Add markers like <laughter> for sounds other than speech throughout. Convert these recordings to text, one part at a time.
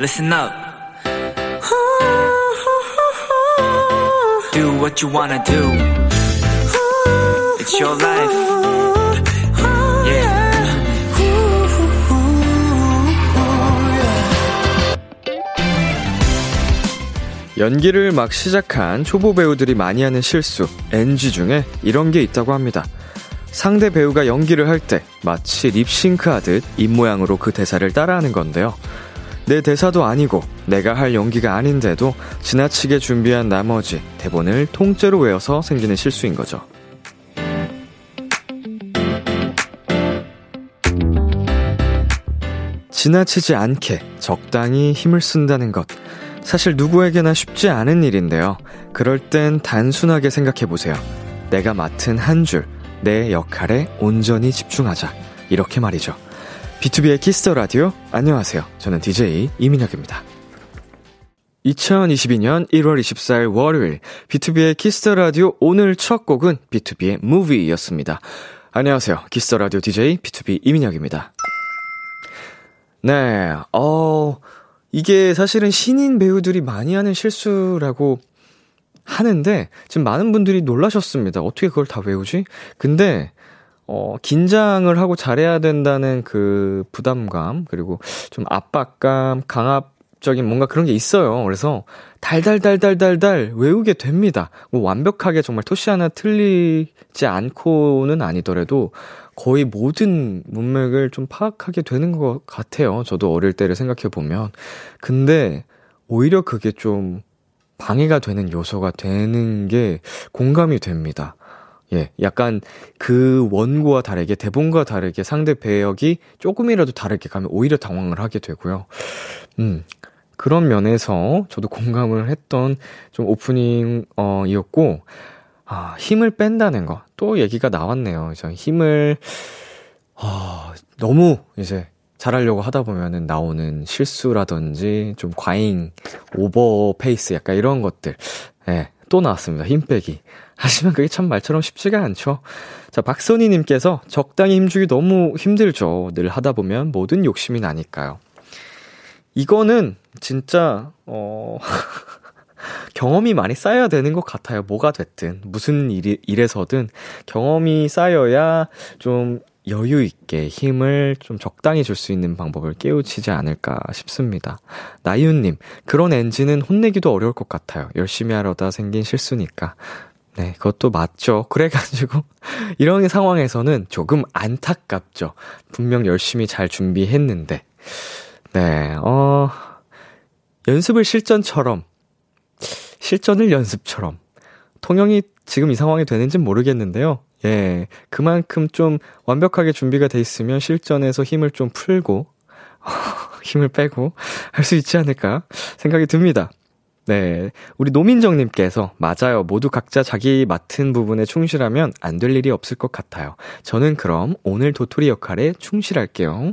listen up. Do what you wanna do. It's your life. Yeah. 연기를 막 시작한 초보 배우들이 많이 하는 실수, NG 중에 이런 게 있다고 합니다. 상대 배우가 연기를 할 때 마치 립싱크 하듯 입모양으로 그 대사를 따라하는 건데요. 내 대사도 아니고 내가 할 연기가 아닌데도 지나치게 준비한 나머지 대본을 통째로 외워서 생기는 실수인 거죠. 지나치지 않게 적당히 힘을 쓴다는 것. 사실 누구에게나 쉽지 않은 일인데요. 그럴 땐 단순하게 생각해 보세요. 내가 맡은 한 줄, 내 역할에 온전히 집중하자. 이렇게 말이죠. 비투비의 Kiss the Radio. 안녕하세요. 저는 DJ 이민혁입니다. 2022년 1월 24일 월요일 비투비의 Kiss the Radio 오늘 첫 곡은 비투비의 Movie였습니다. 안녕하세요. 키스터 라디오 DJ B2B 이민혁입니다. 네. 어 이게 사실은 신인 배우들이 많이 하는 실수라고 하는데 지금 많은 분들이 놀라셨습니다. 어떻게 그걸 다 외우지? 근데 어, 긴장을 하고 잘해야 된다는 그 부담감, 그리고 좀 압박감, 강압적인 뭔가 그런 게 있어요. 그래서 달달달달달달 외우게 됩니다. 뭐 완벽하게 정말 토시 하나 틀리지 않고는 아니더라도 거의 모든 문맥을 좀 파악하게 되는 것 같아요. 저도 어릴 때를 생각해 보면. 근데 오히려 그게 좀 방해가 되는 요소가 되는 게 공감이 됩니다. 예, 약간 그 원고와 다르게 대본과 다르게 상대 배역이 조금이라도 다르게 가면 오히려 당황을 하게 되고요. 음. 그런 면에서 저도 공감을 했던 좀 오프닝 어 이었고 아, 힘을 뺀다는 거. 또 얘기가 나왔네요. 저 힘을 아, 너무 이제 잘하려고 하다 보면은 나오는 실수라든지 좀 과잉, 오버 페이스 약간 이런 것들. 예, 네, 또 나왔습니다. 힘 빼기. 하지만 그게 참 말처럼 쉽지가 않죠. 자, 박선희님께서 적당히 힘주기 너무 힘들죠. 늘 하다 보면 모든 욕심이 나니까요. 이거는 진짜, 어, <laughs> 경험이 많이 쌓여야 되는 것 같아요. 뭐가 됐든. 무슨 일이, 일에서든 경험이 쌓여야 좀 여유 있게 힘을 좀 적당히 줄 수 있는 방법을 깨우치지 않을까 싶습니다. 나윤님, 그런 엔진은 혼내기도 어려울 것 같아요. 열심히 하려다 생긴 실수니까. 네, 그것도 맞죠. 그래가지고, <laughs> 이런 상황에서는 조금 안타깝죠. 분명 열심히 잘 준비했는데. 네, 어, 연습을 실전처럼, 실전을 연습처럼. 통영이 지금 이 상황이 되는지는 모르겠는데요. 예, 그만큼 좀 완벽하게 준비가 돼 있으면 실전에서 힘을 좀 풀고, <laughs> 힘을 빼고 할 수 있지 않을까 생각이 듭니다. 네. 우리 노민정님께서, 맞아요. 모두 각자 자기 맡은 부분에 충실하면 안 될 일이 없을 것 같아요. 저는 그럼 오늘 도토리 역할에 충실할게요.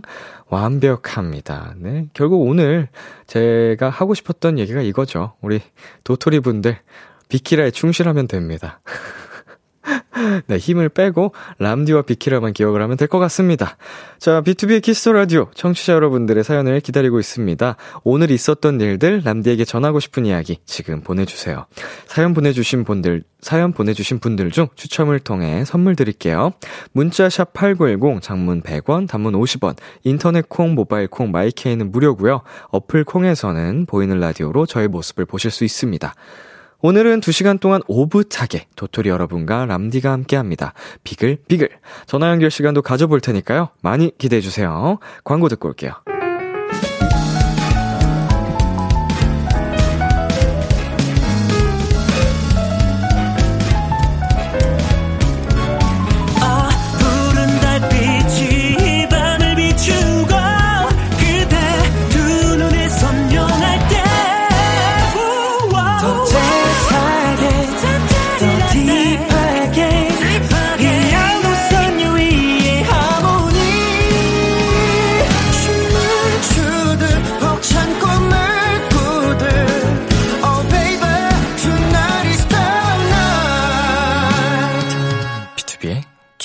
완벽합니다. 네. 결국 오늘 제가 하고 싶었던 얘기가 이거죠. 우리 도토리 분들, 비키라에 충실하면 됩니다. <laughs> 네, 힘을 빼고 람디와 비키라만 기억을 하면 될 것 같습니다. 자, 비투비의 Kiss the Radio 청취자 여러분들의 사연을 기다리고 있습니다. 오늘 있었던 일들 람디에게 전하고 싶은 이야기 지금 보내 주세요. 사연 보내 주신 분들 사연 보내 주신 분들 중 추첨을 통해 선물 드릴게요. 문자 샵 8910, 장문 100원, 단문 50원, 인터넷 콩, 모바일 콩, 마이케이는 무료고요. 어플 콩에서는 보이는 라디오로 저의 모습을 보실 수 있습니다. 오늘은 2시간 동안 오붓하게 도토리 여러분과 람디가 함께 합니다. 비글, 비글. 전화 연결 시간도 가져볼 테니까요. 많이 기대해 주세요. 광고 듣고 올게요.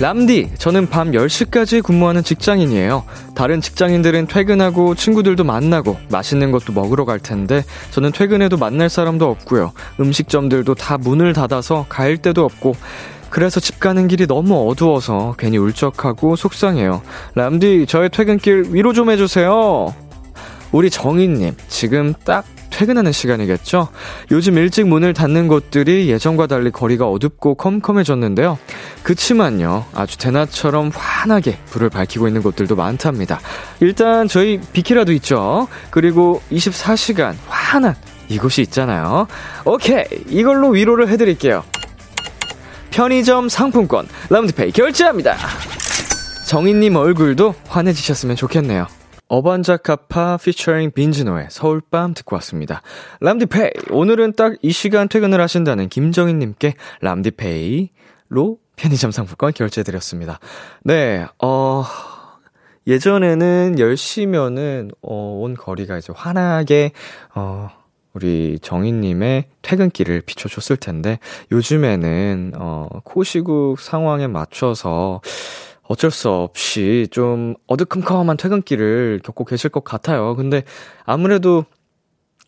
람디, 저는 밤 10시까지 근무하는 직장인이에요. 다른 직장인들은 퇴근하고 친구들도 만나고 맛있는 것도 먹으러 갈 텐데 저는 퇴근해도 만날 사람도 없고요. 음식점들도 다 문을 닫아서 갈 데도 없고 그래서 집 가는 길이 너무 어두워서 괜히 울적하고 속상해요. 람디, 저의 퇴근길 위로 좀 해주세요. 우리 정희님, 지금 딱 퇴근하는 시간이겠죠? 요즘 일찍 문을 닫는 곳들이 예전과 달리 거리가 어둡고 컴컴해졌는데요. 그치만요, 아주 대낮처럼 환하게 불을 밝히고 있는 곳들도 많답니다. 일단 저희 비키라도 있죠? 그리고 24시간 환한 이곳이 있잖아요. 오케이, 이걸로 위로를 해드릴게요. 편의점 상품권, 라운드페이 결제합니다. 정희님 얼굴도 환해지셨으면 좋겠네요. 어반자카파 피처링 빈즈노의 서울밤 듣고 왔습니다. 람디페이 오늘은 딱 이 시간 퇴근을 하신다는 김정희님께 람디페이로 편의점 상품권 결제드렸습니다. 네, 어 예전에는 10시면은 어, 온 거리가 이제 환하게 어 우리 정희님의 퇴근길을 비춰줬을 텐데 요즘에는 어 코시국 상황에 맞춰서 어쩔 수 없이 좀 어두컴컴한 퇴근길을 겪고 계실 것 같아요. 근데 아무래도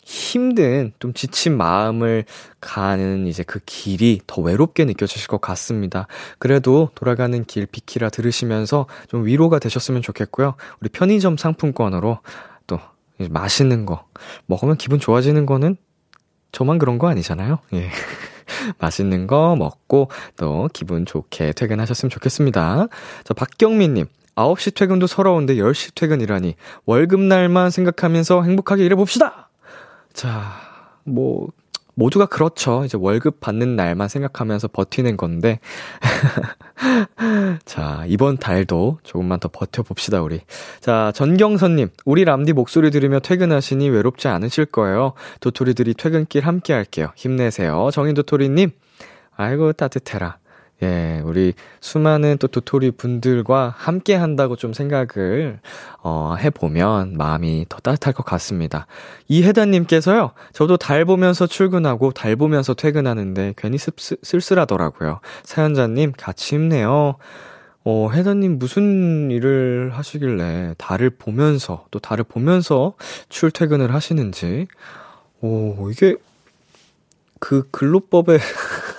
힘든 좀 지친 마음을 가는 이제 그 길이 더 외롭게 느껴지실 것 같습니다. 그래도 돌아가는 길 비키라 들으시면서 좀 위로가 되셨으면 좋겠고요. 우리 편의점 상품권으로 또 맛있는 거 먹으면 기분 좋아지는 거는 저만 그런 거 아니잖아요. 예. <laughs> 맛있는 거 먹고 또 기분 좋게 퇴근하셨으면 좋겠습니다. 자, 박경민님. 9시 퇴근도 서러운데 10시 퇴근이라니 월급날만 생각하면서 행복하게 일해봅시다! 자, 뭐, 모두가 그렇죠. 이제 월급 받는 날만 생각하면서 버티는 건데. <laughs> 자, 이번 달도 조금만 더 버텨봅시다, 우리. 자, 전경선님, 우리 람디 목소리 들으며 퇴근하시니 외롭지 않으실 거예요. 도토리들이 퇴근길 함께 할게요. 힘내세요. 정인 도토리님, 아이고, 따뜻해라. 예, 우리 수많은 또 도토리 분들과 함께 한다고 좀 생각을, 어, 해보면 마음이 더 따뜻할 것 같습니다. 이혜단님께서요, 저도 달 보면서 출근하고 달 보면서 퇴근하는데 괜히 씁쓸, 쓸쓸하더라고요. 사연자님, 같이 힘내요. 어, 혜단님 무슨 일을 하시길래 달을 보면서, 또 달을 보면서 출퇴근을 하시는지, 오, 이게, 그 근로법에 <laughs>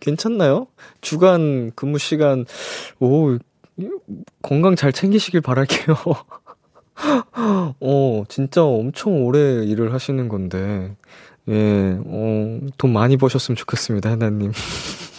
괜찮나요? 주간 근무 시간, 오, 건강 잘 챙기시길 바랄게요. <laughs> 어, 진짜 엄청 오래 일을 하시는 건데, 예, 어, 돈 많이 버셨으면 좋겠습니다, 하나님. <laughs>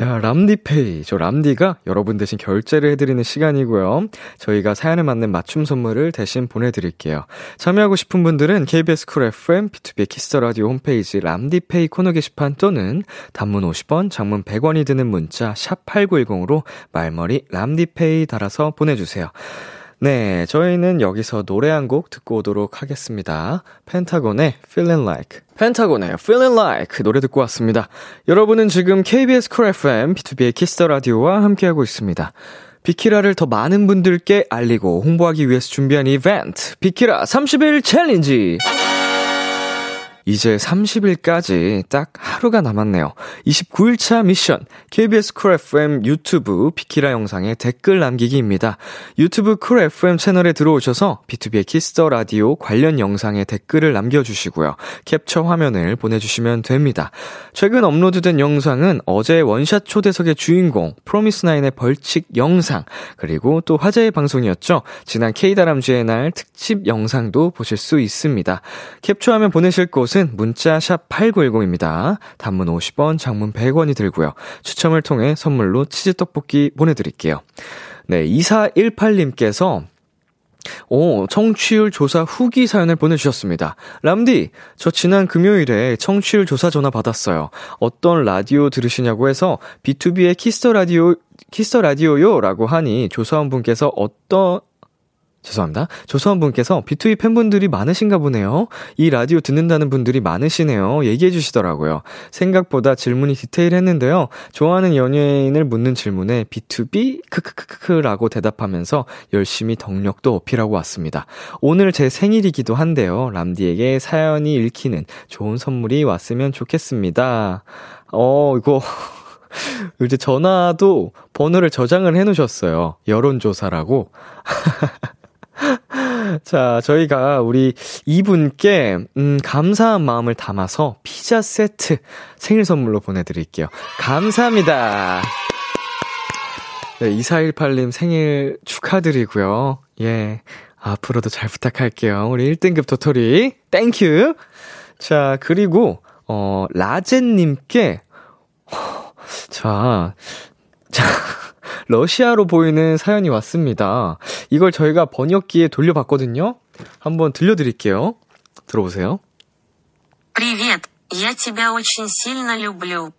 자, 람디페이. 저 람디가 여러분 대신 결제를 해드리는 시간이고요. 저희가 사연에 맞는 맞춤 선물을 대신 보내드릴게요. 참여하고 싶은 분들은 KBS 쿨 FM, B2B 키스터 라디오 홈페이지 람디페이 코너 게시판 또는 단문 50원, 장문 100원이 드는 문자 샵 8910으로 말머리 람디페이 달아서 보내주세요. 네, 저희는 여기서 노래 한 곡 듣고 오도록 하겠습니다. 펜타곤의 Feeling Like. 펜타곤의 Feeling Like 노래 듣고 왔습니다. 여러분은 지금 KBS 쿨 FM, B2B의 키스터 라디오와 함께하고 있습니다. 비키라를 더 많은 분들께 알리고 홍보하기 위해서 준비한 이벤트, 비키라 30일 challenge! 이제 30일까지 딱 하루가 남았네요. 29일차 미션, KBS Cool FM 유튜브 비키라 영상에 댓글 남기기입니다. 유튜브 Cool FM 채널에 들어오셔서 비투비의 Kiss the Radio 관련 영상에 댓글을 남겨주시고요. 캡처 화면을 보내주시면 됩니다. 최근 업로드된 영상은 어제 원샷 초대석의 주인공, 프로미스나인의 벌칙 영상, 그리고 또 화제의 방송이었죠. 지난 K다람쥐의 날 특집 영상도 보실 수 있습니다. 캡처 화면 보내실 곳은 곳은 문자 샵 8910입니다. 단문 50원, 장문 100원이 들고요. 추첨을 통해 선물로 치즈 떡볶이 보내드릴게요. 네, 2418님께서 오, 청취율 조사 후기 사연을 보내주셨습니다. 람디, 저 지난 금요일에 청취율 조사 전화 받았어요. 어떤 라디오 들으시냐고 해서 B2B의 키스터 라디오, 키스터 라디오요? 라고 하니 조사원 분께서 어떤, 죄송합니다. 조서원 분께서 B2B 팬분들이 많으신가 보네요. 이 라디오 듣는다는 분들이 많으시네요. 얘기해 주시더라고요. 생각보다 질문이 디테일했는데요. 좋아하는 연예인을 묻는 질문에 B2B 크크크크라고 대답하면서 열심히 덕력도 어필하고 왔습니다. 오늘 제 생일이기도 한데요. 람디에게 사연이 읽히는 좋은 선물이 왔으면 좋겠습니다. 어, 이거 <laughs> 이제 전화도 번호를 저장을 해 놓으셨어요. 여론조사라고. <laughs> 자, 저희가 우리 이분께, 음, 감사한 마음을 담아서 피자 세트 생일 선물로 보내드릴게요. 감사합니다. 네, 2418님 생일 축하드리고요. 예. 앞으로도 잘 부탁할게요. 우리 1등급 도토리. Thank you. 자, 그리고, 어, 라젠님께, 자, 자, 러시아로 보이는 사연이 왔습니다. 이걸 저희가 번역기에 돌려봤거든요. 한번 들려드릴게요. 들어보세요. Привет, я тебя очень сильно люблю.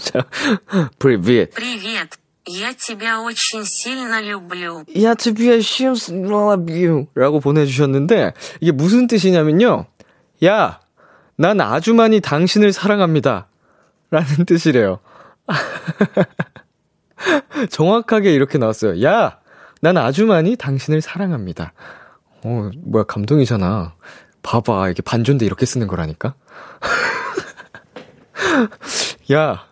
자, привет. Привет, я тебя очень сильно люблю. Я тебя очень люблю. 라고 보내주셨는데, 이게 무슨 뜻이냐면요. 야, 난 아주 많이 당신을 사랑합니다. 라는 뜻이래요. 정확하게 이렇게 나왔어요. 야! 난 아주 많이 당신을 사랑합니다. 어, 뭐야, 감동이잖아. 봐봐, 이게 반존대 이렇게 쓰는 거라니까? <laughs> 야!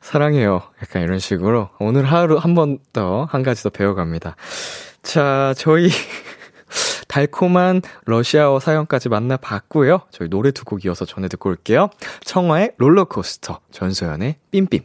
사랑해요. 약간 이런 식으로. 오늘 하루 한 번 더, 한 가지 더 배워갑니다. 자, 저희, <laughs> 달콤한 러시아어 사연까지 만나봤고요. 저희 노래 두 곡 이어서 전해 듣고 올게요. 청하의 롤러코스터, 전소연의 삠삠.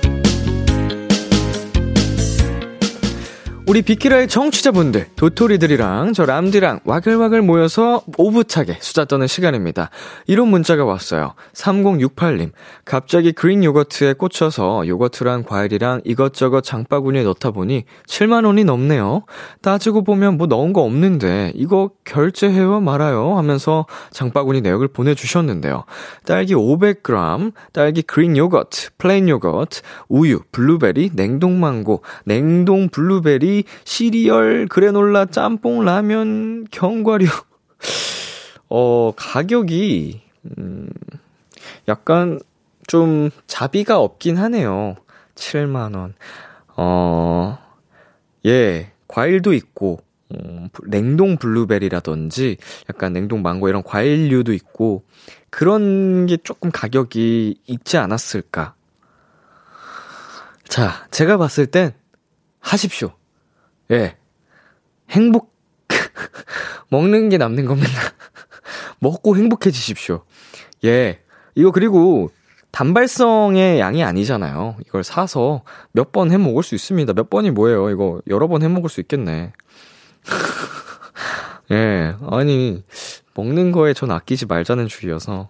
우리 비키라의 청취자분들 도토리들이랑 저 람디랑 와글와글 모여서 오붓하게 수다 떠는 시간입니다. 이런 문자가 왔어요. 3068님 갑자기 그린 요거트에 꽂혀서 요거트랑 과일이랑 이것저것 장바구니에 넣다 보니 7만원이 넘네요. 따지고 보면 뭐 넣은 거 없는데 이거 결제해요 말아요 하면서 장바구니 내역을 보내주셨는데요. 딸기 500g, 딸기 그릭 요거트, plain 요거트, 우유, 블루베리, 냉동망고, 냉동 블루베리, 시리얼, 그래놀라, 짬뽕, 라면, 견과류. <laughs> 어, 가격이, 음, 약간 좀 자비가 없긴 하네요. 7만원. 어, 예, 과일도 있고, 음, 냉동 블루베리라든지, 약간 냉동 망고 이런 과일류도 있고, 그런 게 조금 가격이 있지 않았을까. 자, 제가 봤을 땐 하십시오. 예. 행복, <laughs> 먹는 게 남는 겁니다. <laughs> 먹고 행복해지십시오. 예. 이거 그리고 단발성의 양이 아니잖아요. 이걸 사서 몇 번 해 먹을 수 있습니다. 몇 번이 뭐예요? 이거 여러 번 해 먹을 수 있겠네. <laughs> 예. 아니, 먹는 거에 전 아끼지 말자는 주의여서.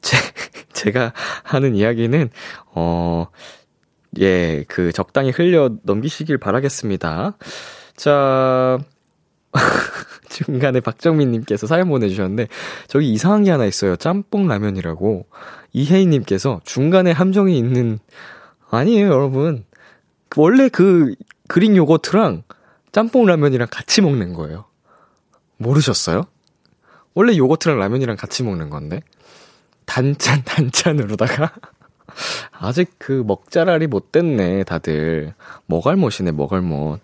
제, 제가 하는 이야기는, 어, 예, 그 적당히 흘려 넘기시길 바라겠습니다. 자, <laughs> 중간에 박정민님께서 사연 보내주셨는데, 저기 이상한 게 하나 있어요. 짬뽕 라면이라고. 이혜인님께서 중간에 함정이 있는, 아니에요, 여러분. 원래 그 그린 요거트랑 짬뽕 라면이랑 같이 먹는 거예요. 모르셨어요? 원래 요거트랑 라면이랑 같이 먹는 건데. 단짠, 단짠으로다가. 아직 그 먹자랄이 못 됐네, 다들. 먹알못이네, 먹알못.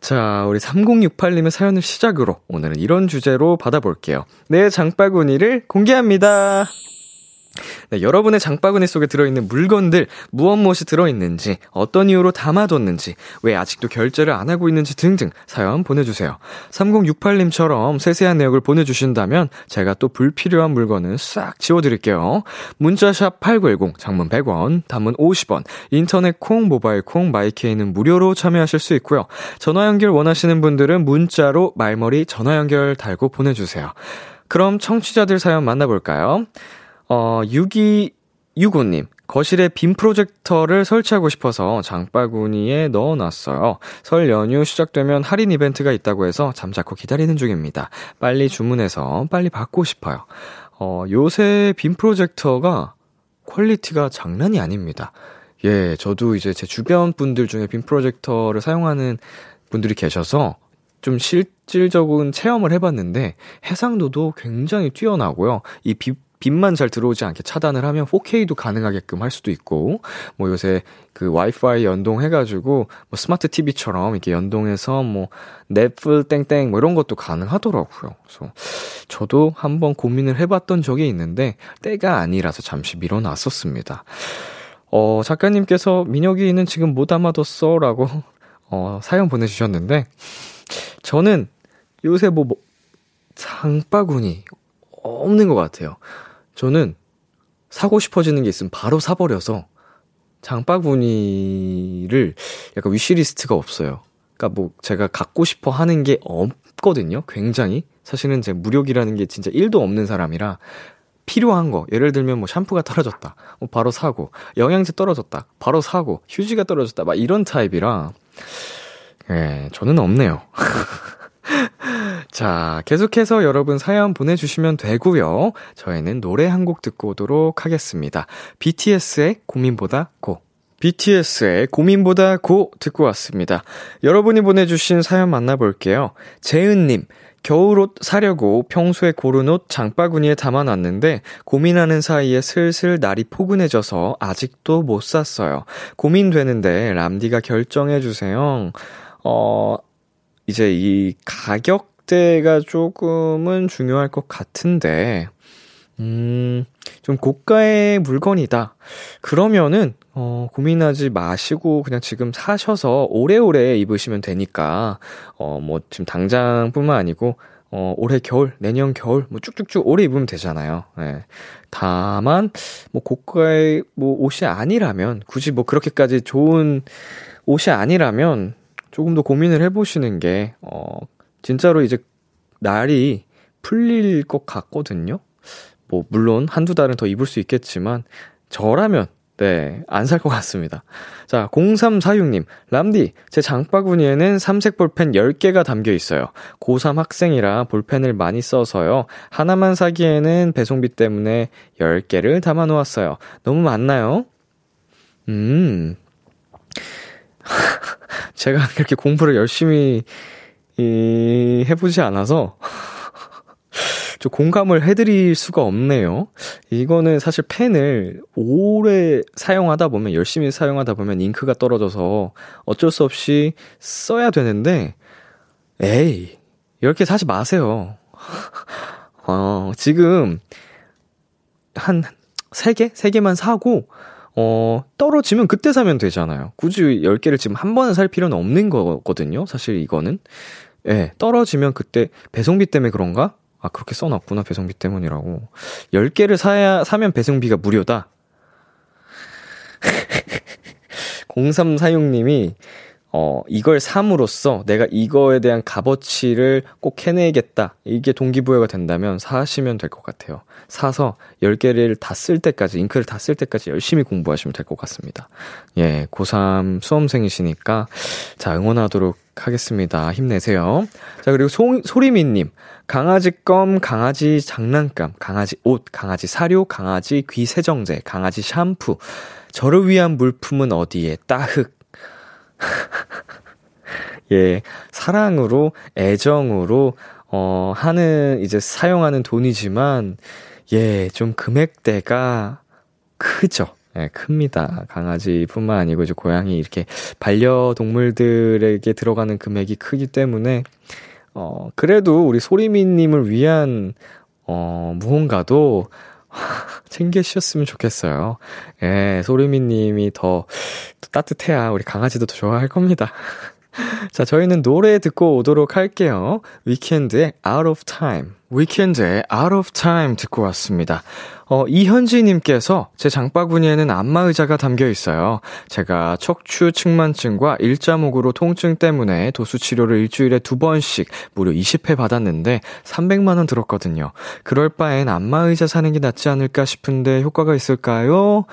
자, 우리 3068님의 사연을 시작으로 오늘은 이런 주제로 받아볼게요. 내 장바구니를 공개합니다. 네, 여러분의 장바구니 속에 들어있는 물건들, 무엇 무엇이 들어있는지, 어떤 이유로 담아뒀는지, 왜 아직도 결제를 안 하고 있는지 등등 사연 보내주세요. 3068님처럼 세세한 내역을 보내주신다면 제가 또 불필요한 물건은 싹 지워드릴게요. 문자샵 8910, 장문 100원, 단문 50원, 인터넷 콩, 모바일 콩, 마이케이는 무료로 참여하실 수 있고요. 전화 연결 원하시는 분들은 문자로 말머리 전화 연결 달고 보내주세요. 그럼 청취자들 사연 만나볼까요? 어, 6265님. 거실에 빔 프로젝터를 설치하고 싶어서 장바구니에 넣어놨어요. 설 연휴 시작되면 할인 이벤트가 있다고 해서 잠자코 기다리는 중입니다. 빨리 주문해서 빨리 받고 싶어요. 어, 요새 빔 프로젝터가 quality가 장난이 아닙니다. 예, 저도 이제 제 주변 분들 중에 빔 프로젝터를 사용하는 분들이 계셔서 좀 실질적인 체험을 해봤는데 해상도도 굉장히 뛰어나고요. 이 빛, 빛만 잘 들어오지 않게 차단을 하면 4K도 가능하게끔 할 수도 있고, 뭐 요새 그 와이파이 연동해가지고, 뭐 스마트 TV처럼 이렇게 연동해서 뭐 넷플 땡땡 뭐 이런 것도 가능하더라고요. 그래서 저도 한번 고민을 해봤던 적이 있는데, 때가 아니라서 잠시 밀어놨었습니다. 어, 작가님께서 민혁이는 지금 못 담아뒀어? 라고, 어, 사연 보내주셨는데, 저는 요새 뭐, 뭐 장바구니 없는 것 같아요. 저는 사고 싶어지는 게 있으면 바로 사버려서 장바구니를 약간 위시리스트가 없어요. 그러니까 뭐 제가 갖고 싶어 하는 게 없거든요. 굉장히. 사실은 제 무력이라는 게 진짜 1도 없는 사람이라 필요한 거. 예를 들면 뭐 샴푸가 떨어졌다. 뭐 바로 사고. 영양제 떨어졌다. 바로 사고. 휴지가 떨어졌다. 막 이런 타입이라 예, 저는 없네요. <laughs> 자, 계속해서 여러분 사연 보내주시면 되고요. 저희는 노래 한 곡 듣고 오도록 하겠습니다. BTS의 고민보다 고. BTS의 고민보다 고 듣고 왔습니다. 여러분이 보내주신 사연 만나볼게요. 재은님, 겨울옷 사려고 평소에 고른 옷 장바구니에 담아놨는데 고민하는 사이에 슬슬 날이 포근해져서 아직도 못 샀어요. 고민되는데 람디가 결정해주세요. 어, 이제 이 가격 대가 조금은 중요할 것 같은데, 음, 좀 고가의 물건이다. 그러면은, 어, 고민하지 마시고 그냥 지금 사셔서 오래오래 입으시면 되니까, 어, 뭐, 지금 당장뿐만 아니고, 어, 올해 겨울, 내년 겨울, 뭐 쭉쭉쭉 오래 입으면 되잖아요. 예. 다만, 뭐 고가의 뭐 옷이 아니라면, 굳이 뭐 그렇게까지 좋은 옷이 아니라면, 조금 더 고민을 해보시는 게, 어, 진짜로 이제 날이 풀릴 것 같거든요? 뭐, 물론 한두 달은 더 입을 수 있겠지만, 저라면, 네, 안 살 것 같습니다. 자, 0346님, 람디, 제 장바구니에는 삼색 볼펜 10개가 담겨 있어요. 고3 학생이라 볼펜을 많이 써서요. 하나만 사기에는 배송비 때문에 10개를 담아 놓았어요. 너무 많나요? 음, <laughs> 제가 그렇게 공부를 열심히 이, 해보지 않아서 <laughs> 좀 공감을 해드릴 수가 없네요. 이거는 사실 펜을 오래 사용하다 보면, 열심히 사용하다 보면 잉크가 떨어져서 어쩔 수 없이 써야 되는데, 에이, 이렇게 사지 마세요. <laughs> 어, 지금 한 3개? 3개만 사고, 어, 떨어지면 그때 사면 되잖아요. 굳이 10개를 지금 한 번에 살 필요는 없는 거거든요. 사실 이거는. 예, 네, 떨어지면 그때 배송비 때문에 그런가? 아, 그렇게 써놨구나. 배송비 때문이라고. 10개를 사야, 사면 배송비가 무료다. <laughs> 0346님이 어, 이걸 삼으로써 내가 이거에 대한 값어치를 꼭 해내겠다. 이게 동기부여가 된다면 사시면 될 것 같아요. 사서 10개를 다 쓸 때까지, 잉크를 다 쓸 때까지 열심히 공부하시면 될 것 같습니다. 예, 고3 수험생이시니까, 자, 응원하도록 하겠습니다. 힘내세요. 자, 그리고 소, 소리미님. 강아지 껌, 강아지 장난감, 강아지 옷, 강아지 사료, 강아지 귀 세정제, 강아지 샴푸. 저를 위한 물품은 어디에? 따흑. <laughs> 예, 사랑으로, 애정으로, 어, 하는, 이제 사용하는 돈이지만, 예, 좀 금액대가 크죠. 예, 큽니다. 강아지뿐만 아니고 이제 고양이 이렇게 반려동물들에게 들어가는 금액이 크기 때문에, 어, 그래도 우리 소리미님을 위한, 어, 무언가도, <laughs> 챙겨주셨으면 좋겠어요. 예, 소리미 님이 더, 더 따뜻해야 우리 강아지도 더 좋아할 겁니다. <laughs> 자, 저희는 노래 듣고 오도록 할게요. 위켄드의 Out of Time. 위켄드의 Out of Time 듣고 왔습니다. 어, 이현지님께서 제 장바구니에는 안마의자가 담겨 있어요. 제가 척추 측만증과 일자목으로 통증 때문에 도수치료를 일주일에 두 번씩 무려 20회 받았는데 300만원 들었거든요. 그럴 바엔 안마의자 사는 게 낫지 않을까 싶은데 효과가 있을까요?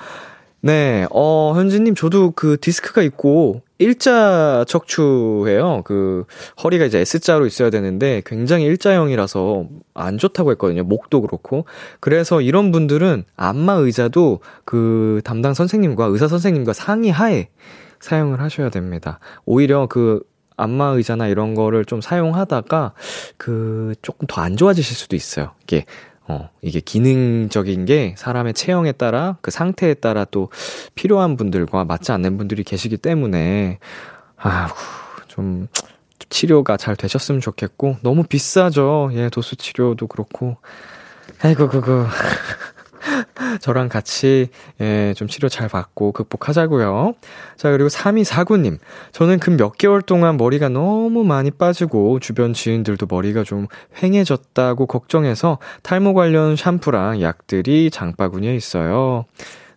네, 어, 현지님, 저도 그 디스크가 있고, 일자 척추예요. 그 허리가 이제 S자로 있어야 되는데 굉장히 일자형이라서 안 좋다고 했거든요. 목도 그렇고. 그래서 이런 분들은 안마 의자도 그 담당 선생님과 의사 선생님과 상의하에 사용을 하셔야 됩니다. 오히려 그 안마 의자나 이런 거를 좀 사용하다가 그 조금 더 안 좋아지실 수도 있어요. 이게 어, 이게 기능적인 게 사람의 체형에 따라 그 상태에 따라 또 필요한 분들과 맞지 않는 분들이 계시기 때문에 아휴, 좀 치료가 잘 되셨으면 좋겠고 너무 비싸죠. 예, 도수 치료도 그렇고. 아이고 그거 <laughs> 저랑 같이 예, 좀 치료 잘 받고 극복하자고요. 자, 그리고 3249님. 저는 그몇 개월 동안 머리가 너무 많이 빠지고 주변 지인들도 머리가 좀 휑해졌다고 걱정해서 탈모 관련 샴푸랑 약들이 장바구니에 있어요.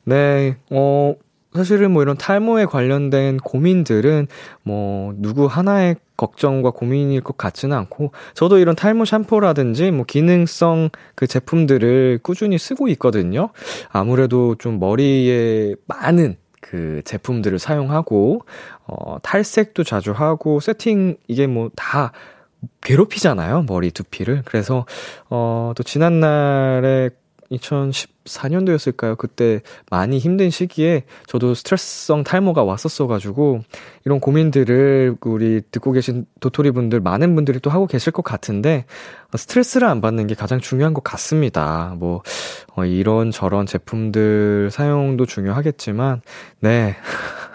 네, 어, 사실은 뭐 이런 탈모에 관련된 고민들은 뭐 누구 하나의 걱정과 고민일 것 같지는 않고 저도 이런 탈모 샴푸라든지 뭐 기능성 그 제품들을 꾸준히 쓰고 있거든요. 아무래도 좀 머리에 많은 그 제품들을 사용하고 어 탈색도 자주 하고 세팅 이게 뭐 다 괴롭히잖아요. 머리 두피를. 그래서 어또 지난날에 2014년도였을까요? 그때 많이 힘든 시기에 저도 스트레스성 탈모가 왔었어가지고 이런 고민들을 우리 듣고 계신 도토리 분들 많은 분들이 또 하고 계실 것 같은데 스트레스를 안 받는 게 가장 중요한 것 같습니다. 뭐 어, 이런 저런 제품들 사용도 중요하겠지만 네. <laughs>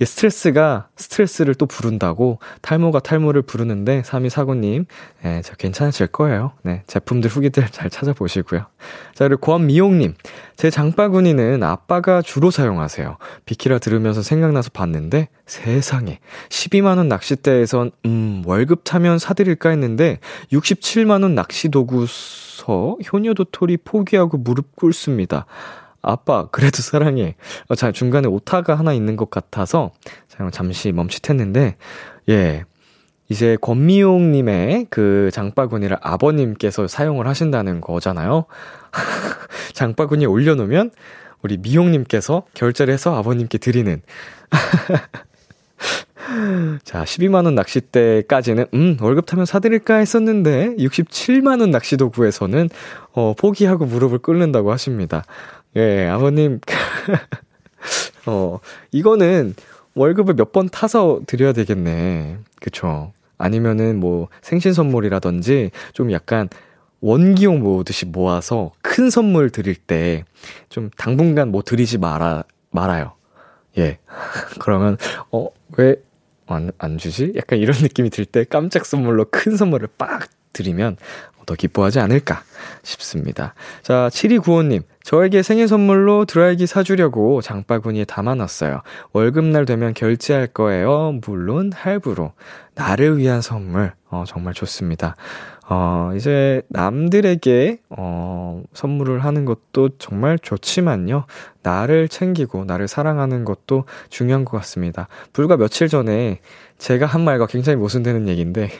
이 스트레스가 스트레스를 또 부른다고 탈모가 탈모를 부르는데 3249님, 예, 저 괜찮으실 거예요. 네, 제품들 후기들 잘 찾아보시고요. 자, 그리고 고암미용님, 제 장바구니는 아빠가 주로 사용하세요. 비키라 들으면서 생각나서 봤는데 세상에 12만원 낚싯대에선, 음, 월급 타면 사드릴까 했는데 67만원 낚시도구 서 효녀도토리 포기하고 무릎 꿇습니다. 아빠, 그래도 사랑해. 어, 자, 중간에 오타가 하나 있는 것 같아서, 잠시 멈칫했는데, 예. 이제 권미용님의 그 장바구니를 아버님께서 사용을 하신다는 거잖아요. <laughs> 장바구니에 올려놓으면, 우리 미용님께서 결제를 해서 아버님께 드리는. <laughs> 자, 12만원 낚싯대까지는, 음, 월급 타면 사드릴까 했었는데, 67만원 낚시도구에서는, 어, 포기하고 무릎을 꿇는다고 하십니다. 예, 아버님. <laughs> 어, 이거는 월급을 몇 번 타서 드려야 되겠네. 그쵸. 아니면은 뭐 생신 선물이라든지 좀 약간 원기용 모으듯이 모아서 큰 선물 드릴 때 좀 당분간 뭐 드리지 말아, 말아요. 예. <laughs> 그러면, 어, 왜 안, 안 주지? 약간 이런 <laughs> 느낌이 들 때 깜짝 선물로 큰 선물을 빡 드리면 더 기뻐하지 않을까 싶습니다. 자, 7295님. 저에게 생일 선물로 드라이기 사주려고 장바구니에 담아놨어요. 월급날 되면 결제할 거예요. 물론 할부로. 나를 위한 선물. 어, 정말 좋습니다. 어, 이제 남들에게, 어, 선물을 하는 것도 정말 좋지만요. 나를 챙기고, 나를 사랑하는 것도 중요한 것 같습니다. 불과 며칠 전에 제가 한 말과 굉장히 모순되는 얘기인데,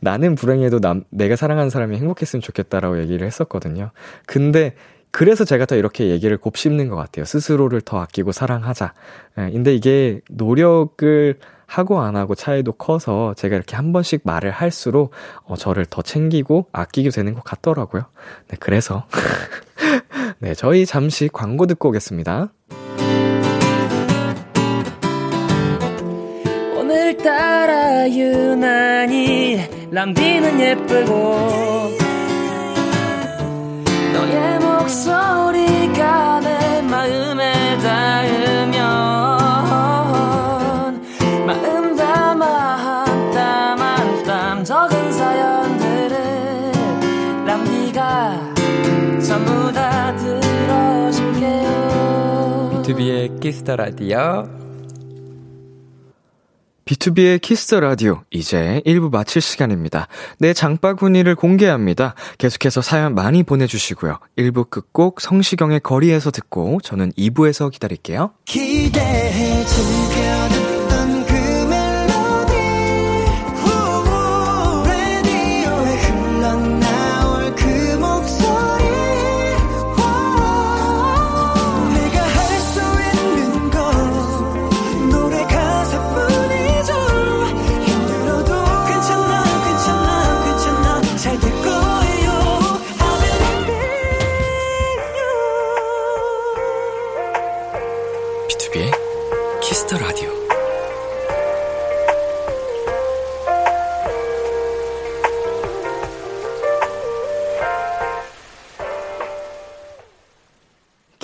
나는 불행해도 남, 내가 사랑하는 사람이 행복했으면 좋겠다라고 얘기를 했었거든요. 근데 그래서 제가 더 이렇게 얘기를 곱씹는 것 같아요. 스스로를 더 아끼고 사랑하자. 예, 근데 이게 노력을 하고 안 하고 차이도 커서 제가 이렇게 한 번씩 말을 할수록 어, 저를 더 챙기고 아끼게 되는 것 같더라고요. 네, 그래서. <laughs> 네, 저희 잠시 광고 듣고 오겠습니다. 오늘따라 유난히 람비는 예쁘고 너의 목소리가 내 마음에 닿으면 마음 담아 한 땀 한 땀 적은 사연들을 람디가 전부 다 들어줄게요. 비투비의 Kiss the Radio. 비투비의 Kiss the Radio 이제 1부 마칠 시간입니다. 내 장바구니를 공개합니다. 계속해서 사연 많이 보내주시고요. 1부 끝곡 성시경의 거리에서 듣고 저는 2부에서 기다릴게요. 기대해 즐겨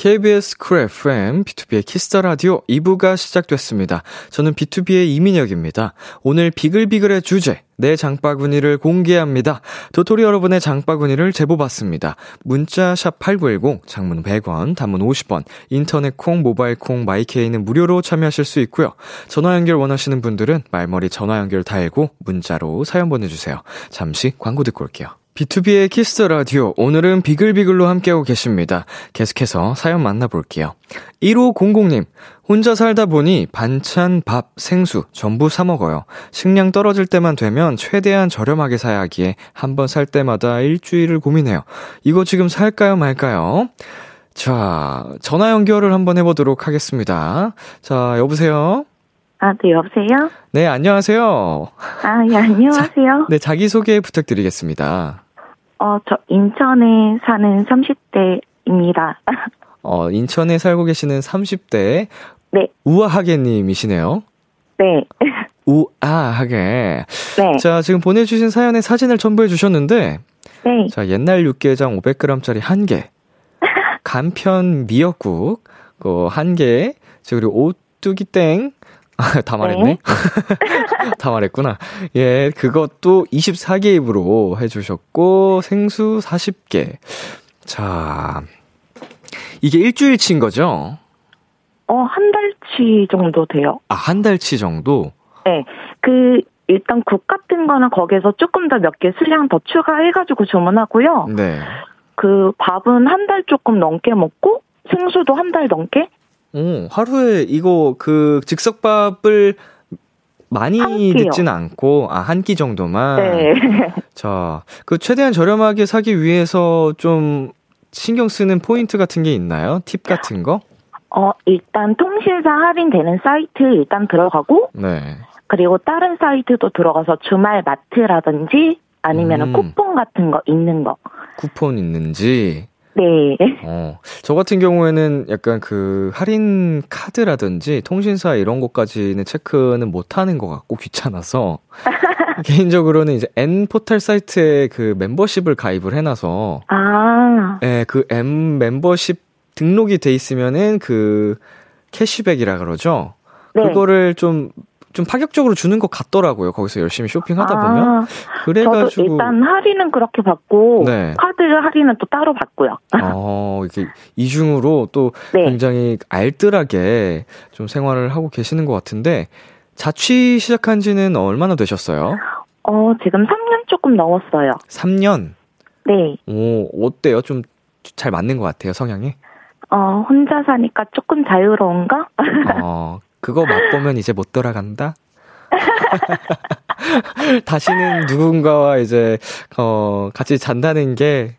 KBS 쿨 FM, B2B의 키스터 라디오 2부가 시작됐습니다. 저는 BTOB의 이민혁입니다. 오늘 비글비글의 주제, 내 장바구니를 공개합니다. 도토리 여러분의 장바구니를 제보받습니다. 문자 샵 8910, 장문 100원, 단문 50원, 인터넷 콩, 모바일 콩, my K는 무료로 참여하실 수 있고요. 전화 연결 원하시는 분들은 말머리 전화 연결 달고 문자로 사연 보내주세요. 잠시 광고 듣고 올게요. B2B의 키스터 라디오. 오늘은 비글비글로 함께하고 계십니다. 계속해서 사연 만나볼게요. 1500님. 혼자 살다 보니 반찬, 밥, 생수 전부 사 먹어요. 식량 떨어질 때만 되면 최대한 저렴하게 사야 하기에 한 번 살 때마다 일주일을 고민해요. 이거 지금 살까요, 말까요? 자, 전화 연결을 한번 해보도록 하겠습니다. 자, 여보세요? 아, 네, 여보세요? 네, 안녕하세요. 아, 예, 안녕하세요. <laughs> 네, 자기소개 부탁드리겠습니다. 어, 저 인천에 사는 30대입니다. <laughs> 어, 인천에 살고 계시는 30대 네, 우아하게님이시네요. 네, 우아하게. 네, 자, 지금 보내주신 사연에 사진을 첨부해 주셨는데, 네. 자, 옛날 육개장 500g짜리 한 개, <laughs> 간편 미역국, 그, 한 개, 자, 그리고 오뚜기 땡, 아, <laughs> 다 말했네? 네. <laughs> 다 말했구나. 예, 그것도 24개 입으로 해주셨고, 생수 40개. 자, 이게 일주일치인 거죠? 어, 한 달치 정도 돼요. 아, 한 달치 정도? 네. 그, 일단 국 같은 거는 거기에서 조금 더 몇 개 수량 더 추가해가지고 주문하고요. 네. 그 밥은 한 달 조금 넘게 먹고, 생수도 한 달 넘게? 오, 하루에 이거 그 즉석밥을 많이. 듣진 않고, 아, 한 끼 정도만. 네. <laughs> 자, 그 최대한 저렴하게 사기 위해서 좀 신경 쓰는 포인트 같은 게 있나요? 팁 같은 거? 어, 일단 통신사 할인되는 사이트 일단 들어가고, 네. 그리고 다른 사이트도 들어가서 주말 마트라든지 아니면 음. 은 쿠폰 같은 거 있는 거. 쿠폰 있는지. 네. 어, 저 같은 경우에는 약간 그 할인 카드라든지 통신사 이런 것까지는 체크는 못 하는 것 같고 귀찮아서 <laughs> 개인적으로는 이제 N 포털 사이트에 그 멤버십을 가입을 해놔서 아, 예, 그 M 멤버십 등록이 돼 있으면은 그 캐시백이라 그러죠. 네. 그거를 좀, 좀 파격적으로 주는 것 같더라고요. 거기서 열심히 쇼핑하다 보면. 아, 그래가지고. 일단 할인은 그렇게 받고 네. 카드 할인은 또 따로 받고요. 어, 이렇게 이중으로 또 네. 굉장히 알뜰하게 좀 생활을 하고 계시는 것 같은데, 자취 시작한 지는 얼마나 되셨어요? 어, 지금 3년 조금 넘었어요. 3년? 네. 오, 어때요? 좀 잘 맞는 것 같아요, 성향이? 어, 혼자 사니까 조금 자유로운가? 어, 그거 맛보면 이제 못 돌아간다? <laughs> 다시는 누군가와 이제, 어, 같이 잔다는 게,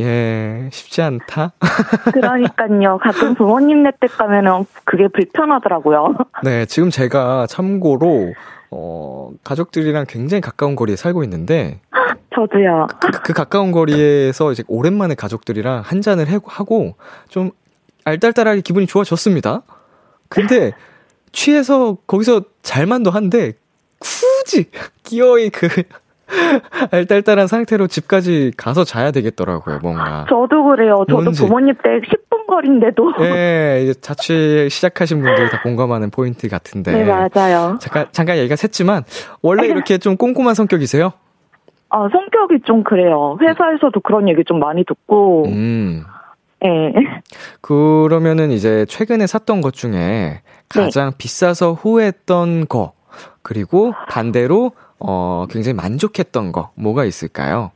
예, 쉽지 않다? <laughs> 그러니까요. 가끔 부모님네 댁 가면은 그게 불편하더라고요. <laughs> 네, 지금 제가 참고로, 어, 가족들이랑 굉장히 가까운 거리에 살고 있는데, 저도요. 그, 그 가까운 거리에서 이제 오랜만에 가족들이랑 한 잔을 해- 하고, 좀 알딸딸하게 기분이 좋아졌습니다. 근데, 취해서 거기서 잘만도 한데, 굳이, <laughs> 기어이 그, 알딸딸한 상태로 집까지 가서 자야 되겠더라고요, 뭔가. 저도 그래요. 저도 뭔지. 부모님 댁 10분 거리인데도. 예, 이제 자취 시작하신 분들이 다 공감하는 포인트 같은데. 네, 맞아요. 잠깐, 잠깐 얘기가 샜지만, 원래 <laughs> 이렇게 좀 꼼꼼한 성격이세요? 아, 성격이 좀 그래요. 회사에서도 그런 얘기 좀 많이 듣고, 음, 예. 그러면은 이제 최근에 샀던 것 중에 가장 비싸서 후회했던 거, 그리고 반대로, 어, 굉장히 만족했던 거, 뭐가 있을까요?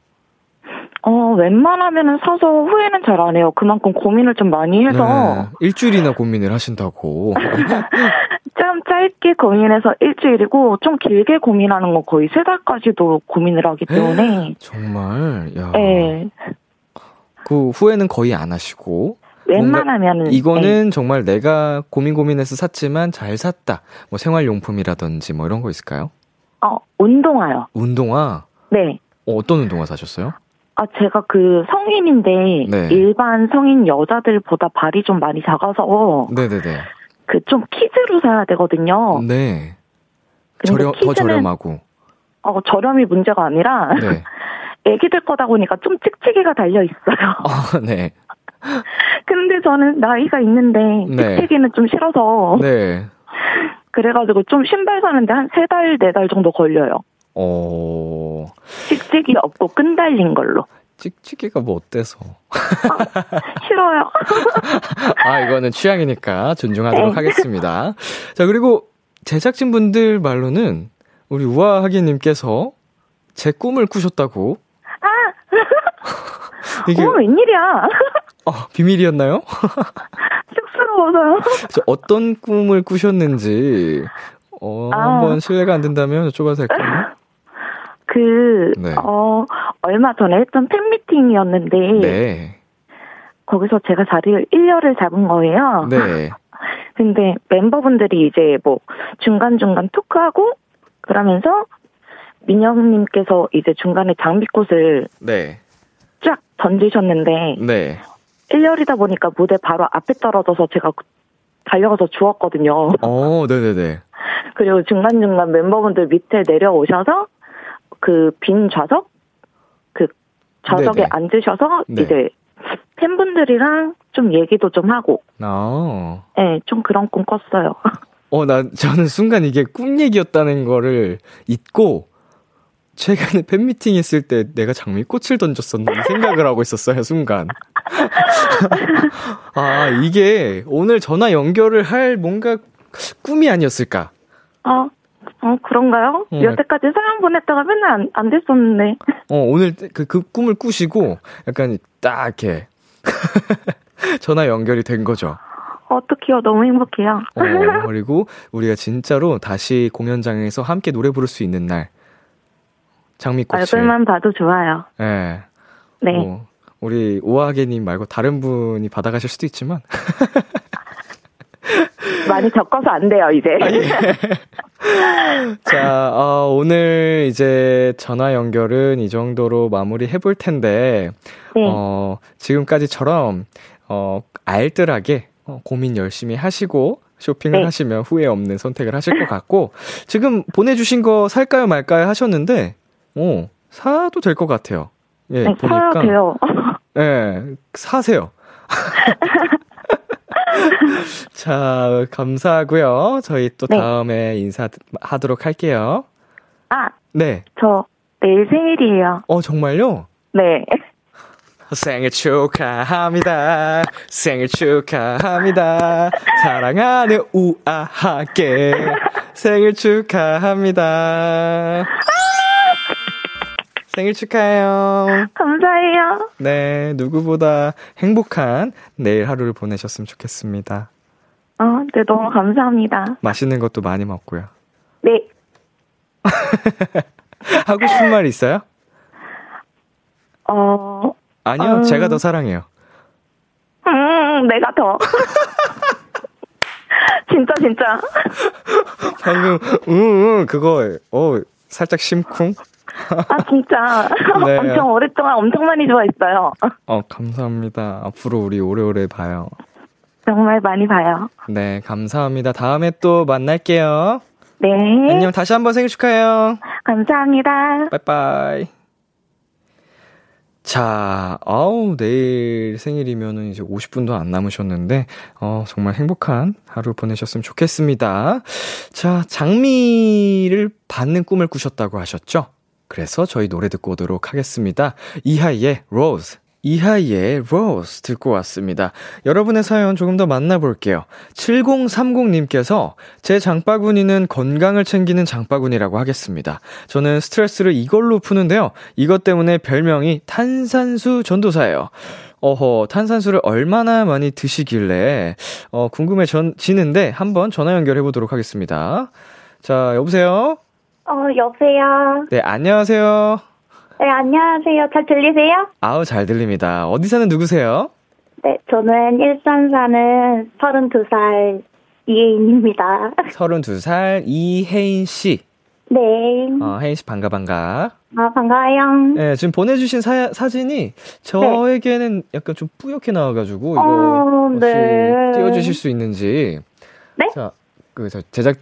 어, 웬만하면은 사서 후회는 잘 안 해요. 그만큼 고민을 좀 많이 해서 네, 일주일이나 고민을 하신다고. <laughs> 좀 짧게 고민해서 일주일이고 좀 길게 고민하는 건 거의 세 달까지도 고민을 하기 때문에 <gasps> 정말, 야. 예. 그 후회는 거의 안 하시고. 웬만하면은 예. 이거는 정말 내가 고민 고민해서 샀지만 잘 샀다. 뭐 생활용품이라든지 뭐 이런 거 있을까요? 어, 운동화요. 운동화? 네. 어, 어떤 운동화 사셨어요? 아, 제가 그 성인인데 네. 일반 성인 여자들보다 발이 좀 많이 작아서 네네네. 그 좀 키즈로 사야 되거든요. 네. 저렴, 더 키즈는- 저렴하고. 어, 저렴이 문제가 아니라 네. <laughs> 애기들 거다 보니까 좀 찍찍이가 달려 있어요. <laughs> 아, 네. 근데 저는 나이가 있는데 네. 찍찍이는 좀 싫어서 네. 그래가지고 좀 신발 사는데 한 세 달, 네 달 정도 걸려요. 어, 찍찍이 없고 끈 달린 걸로. 찍찍이가 뭐 어때서? <laughs> 싫어요. <laughs> 아, 이거는 취향이니까 존중하도록 네. 하겠습니다. 자, 그리고 제작진분들 말로는 우리 우아하기님께서 제 꿈을 꾸셨다고. 이게, 어, 웬일이야. <laughs> 아, 비밀이었나요? <laughs> 쑥스러워서요. 저 어떤 꿈을 꾸셨는지, 어, 아. 한번 실례가 안 된다면 여쭤봐도 될까요? <laughs> 그, 네. 어, 얼마 전에 했던 팬미팅이었는데, 네. 거기서 제가 자리를 1년을 잡은 거예요. 네. 근데 멤버분들이 이제 뭐 중간중간 토크하고 그러면서 민영님께서 이제 중간에 장미꽃을 네. 쫙 던지셨는데 네. 1열이다 보니까 무대 바로 앞에 떨어져서 제가 달려가서 주웠거든요. 어, 네네네. <laughs> 그리고 중간중간 멤버분들 밑에 내려오셔서 그 빈 좌석? 그 좌석에 네네. 앉으셔서 네. 이제 팬분들이랑 좀 얘기도 좀 하고, 아. 예, 좀 그런 꿈 꿨어요. <laughs> 어, 나, 저는 순간 이게 꿈 얘기였다는 거를 잊고, 최근에 팬미팅 했을 때 내가 장미꽃을 던졌었나 이 생각을 하고 있었어요, 순간. <laughs> 아, 이게 오늘 전화 연결을 할 뭔가 꿈이 아니었을까? 어, 어, 그런가요? 어, 여태까지 사연 보냈다가 맨날 안, 안 됐었는데. 어, 오늘 그, 그 꿈을 꾸시고 약간 딱 이렇게 <laughs> 전화 연결이 된 거죠. 어떡해요. 너무 행복해요. 어, 그리고 우리가 진짜로 다시 공연장에서 함께 노래 부를 수 있는 날. 장미꽃을. 얼굴만 봐도 좋아요. 예. 네. 뭐, 우리 오하게님 말고 다른 분이 받아가실 수도 있지만. <laughs> 많이 적어서 안 돼요, 이제. 아, 예. <laughs> 자, 어, 오늘 이제 전화 연결은 이 정도로 마무리 해볼 텐데, 네. 어, 지금까지처럼, 어, 알뜰하게 어, 고민 열심히 하시고, 쇼핑을 네. 하시면 후회 없는 선택을 하실 것 같고, 지금 보내주신 거 살까요 말까요 하셨는데, 어, 사도 될 것 같아요. 예, 네, 사야 보니까. 돼요. <laughs> 예, 사세요. <laughs> 자, 감사하고요. 저희 또 네. 다음에 인사하도록 할게요. 아, 네. 저 내일 생일이에요. 어, 정말요? 네. <laughs> 생일 축하합니다. 생일 축하합니다. 사랑하는 우아하게 생일 축하합니다. 생일 축하해요. 감사해요. 네, 누구보다 행복한 내일 하루를 보내셨으면 좋겠습니다. 어, 네, 너무 감사합니다. 맛있는 것도 많이 먹고요. 네. <laughs> 하고 싶은 말 있어요? 어, 아니요, 음. 제가 더 사랑해요. 음, 내가 더. <laughs> 진짜, 진짜. 방금, 응, 응, 그거, 어, 살짝 심쿵? 아, 진짜. <laughs> 네. 엄청 오랫동안 엄청 많이 좋아했어요. 어, 감사합니다. 앞으로 우리 오래오래 봐요. 정말 많이 봐요. 네, 감사합니다. 다음에 또 만날게요. 네. 안녕, 다시 한번 생일 축하해요. 감사합니다. 빠이빠이. 자, 아우, 내일 생일이면은 이제 50분도 안 남으셨는데, 어, 정말 행복한 하루 보내셨으면 좋겠습니다. 자, 장미를 받는 꿈을 꾸셨다고 하셨죠? 그래서 저희 노래 듣고 오도록 하겠습니다. 이하이의 Rose. 이하이의 Rose 듣고 왔습니다. 여러분의 사연 조금 더 만나볼게요. 7030님께서 제 장바구니는 건강을 챙기는 장바구니라고 하겠습니다. 저는 스트레스를 이걸로 푸는데요. 이것 때문에 별명이 탄산수 전도사예요. 어허, 탄산수를 얼마나 많이 드시길래, 어, 궁금해지는데 한번 전화 연결해 보도록 하겠습니다. 자, 여보세요? 어, 여보세요. 네, 안녕하세요. 네, 안녕하세요. 잘 들리세요? 아우, 잘 들립니다. 어디 사는 누구세요? 네, 저는 일산 사는 32살 이혜인입니다. <laughs> 32살 이혜인 씨. 네. 어, 혜인 씨 반가 반가. 아, 반가워요. 네, 지금 보내주신 사, 사진이 저에게는 약간 좀 뿌옇게 나와가지고 이거 어, 혹시 네. 띄워주실 수 있는지. 네? 자, 그래서 제작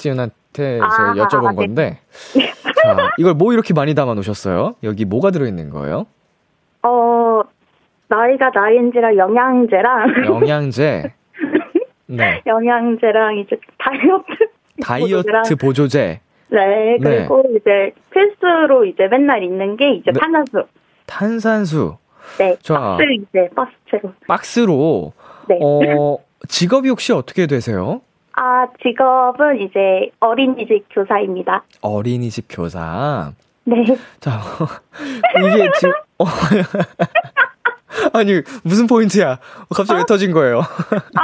진한테 아, 여쭤본 네. 건데. 자, 이걸 뭐 이렇게 많이 담아 놓으셨어요? 여기 뭐가 들어있는 거예요? 어, 나이가 나이인지라 영양제랑, 영양제. <laughs> 네. 영양제랑 이제 다이어트. 다이어트 보조제. 네, 그리고 이제 필수로 이제 맨날 있는 게 이제 네. 탄산수. 탄산수. 네, 자. 박스 이제 박스채로. 박스로. 네. 어, 직업이 혹시 어떻게 되세요? 아, 직업은 이제 어린이집 교사입니다. 어린이집 교사. 네. 자, <laughs> 이게 지금, 어, <laughs> 아니, 무슨 포인트야? 갑자기 왜 터진 거예요? 아,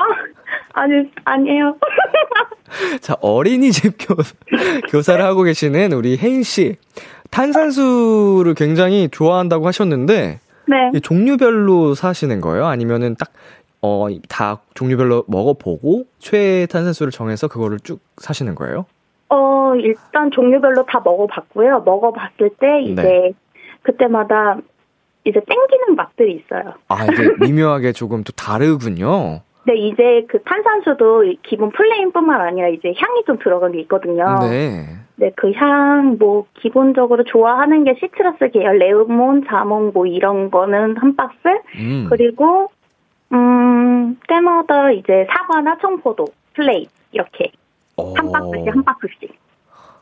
아니, 아니에요. <laughs> 자, 어린이집 교, 교사를 하고 계시는 우리 혜인 씨. 탄산수를 굉장히 좋아한다고 하셨는데, 네. 이 종류별로 사시는 거예요? 아니면은 딱, 어, 다 종류별로 먹어보고, 최애 탄산수를 정해서 그거를 쭉 사시는 거예요? 어, 일단 종류별로 다 먹어봤고요. 먹어봤을 때 이제 네. 그때마다 이제 땡기는 맛들이 있어요. 아, 이게 <laughs> 미묘하게 조금 또 다르군요. 근데 이제 그 탄산수도 이 기본 플레인뿐만 아니라 이제 향이 좀 들어간 게 있거든요. 네. 네, 그 향, 뭐, 기본적으로 좋아하는 게 시트러스 계열, 레몬, 자몽, 뭐, 이런 거는 한 박스. 음. 그리고, 음, 때마다 이제 사과나 청포도, 플레이, 이렇게. 한 어. 박스씩, 한 박스씩.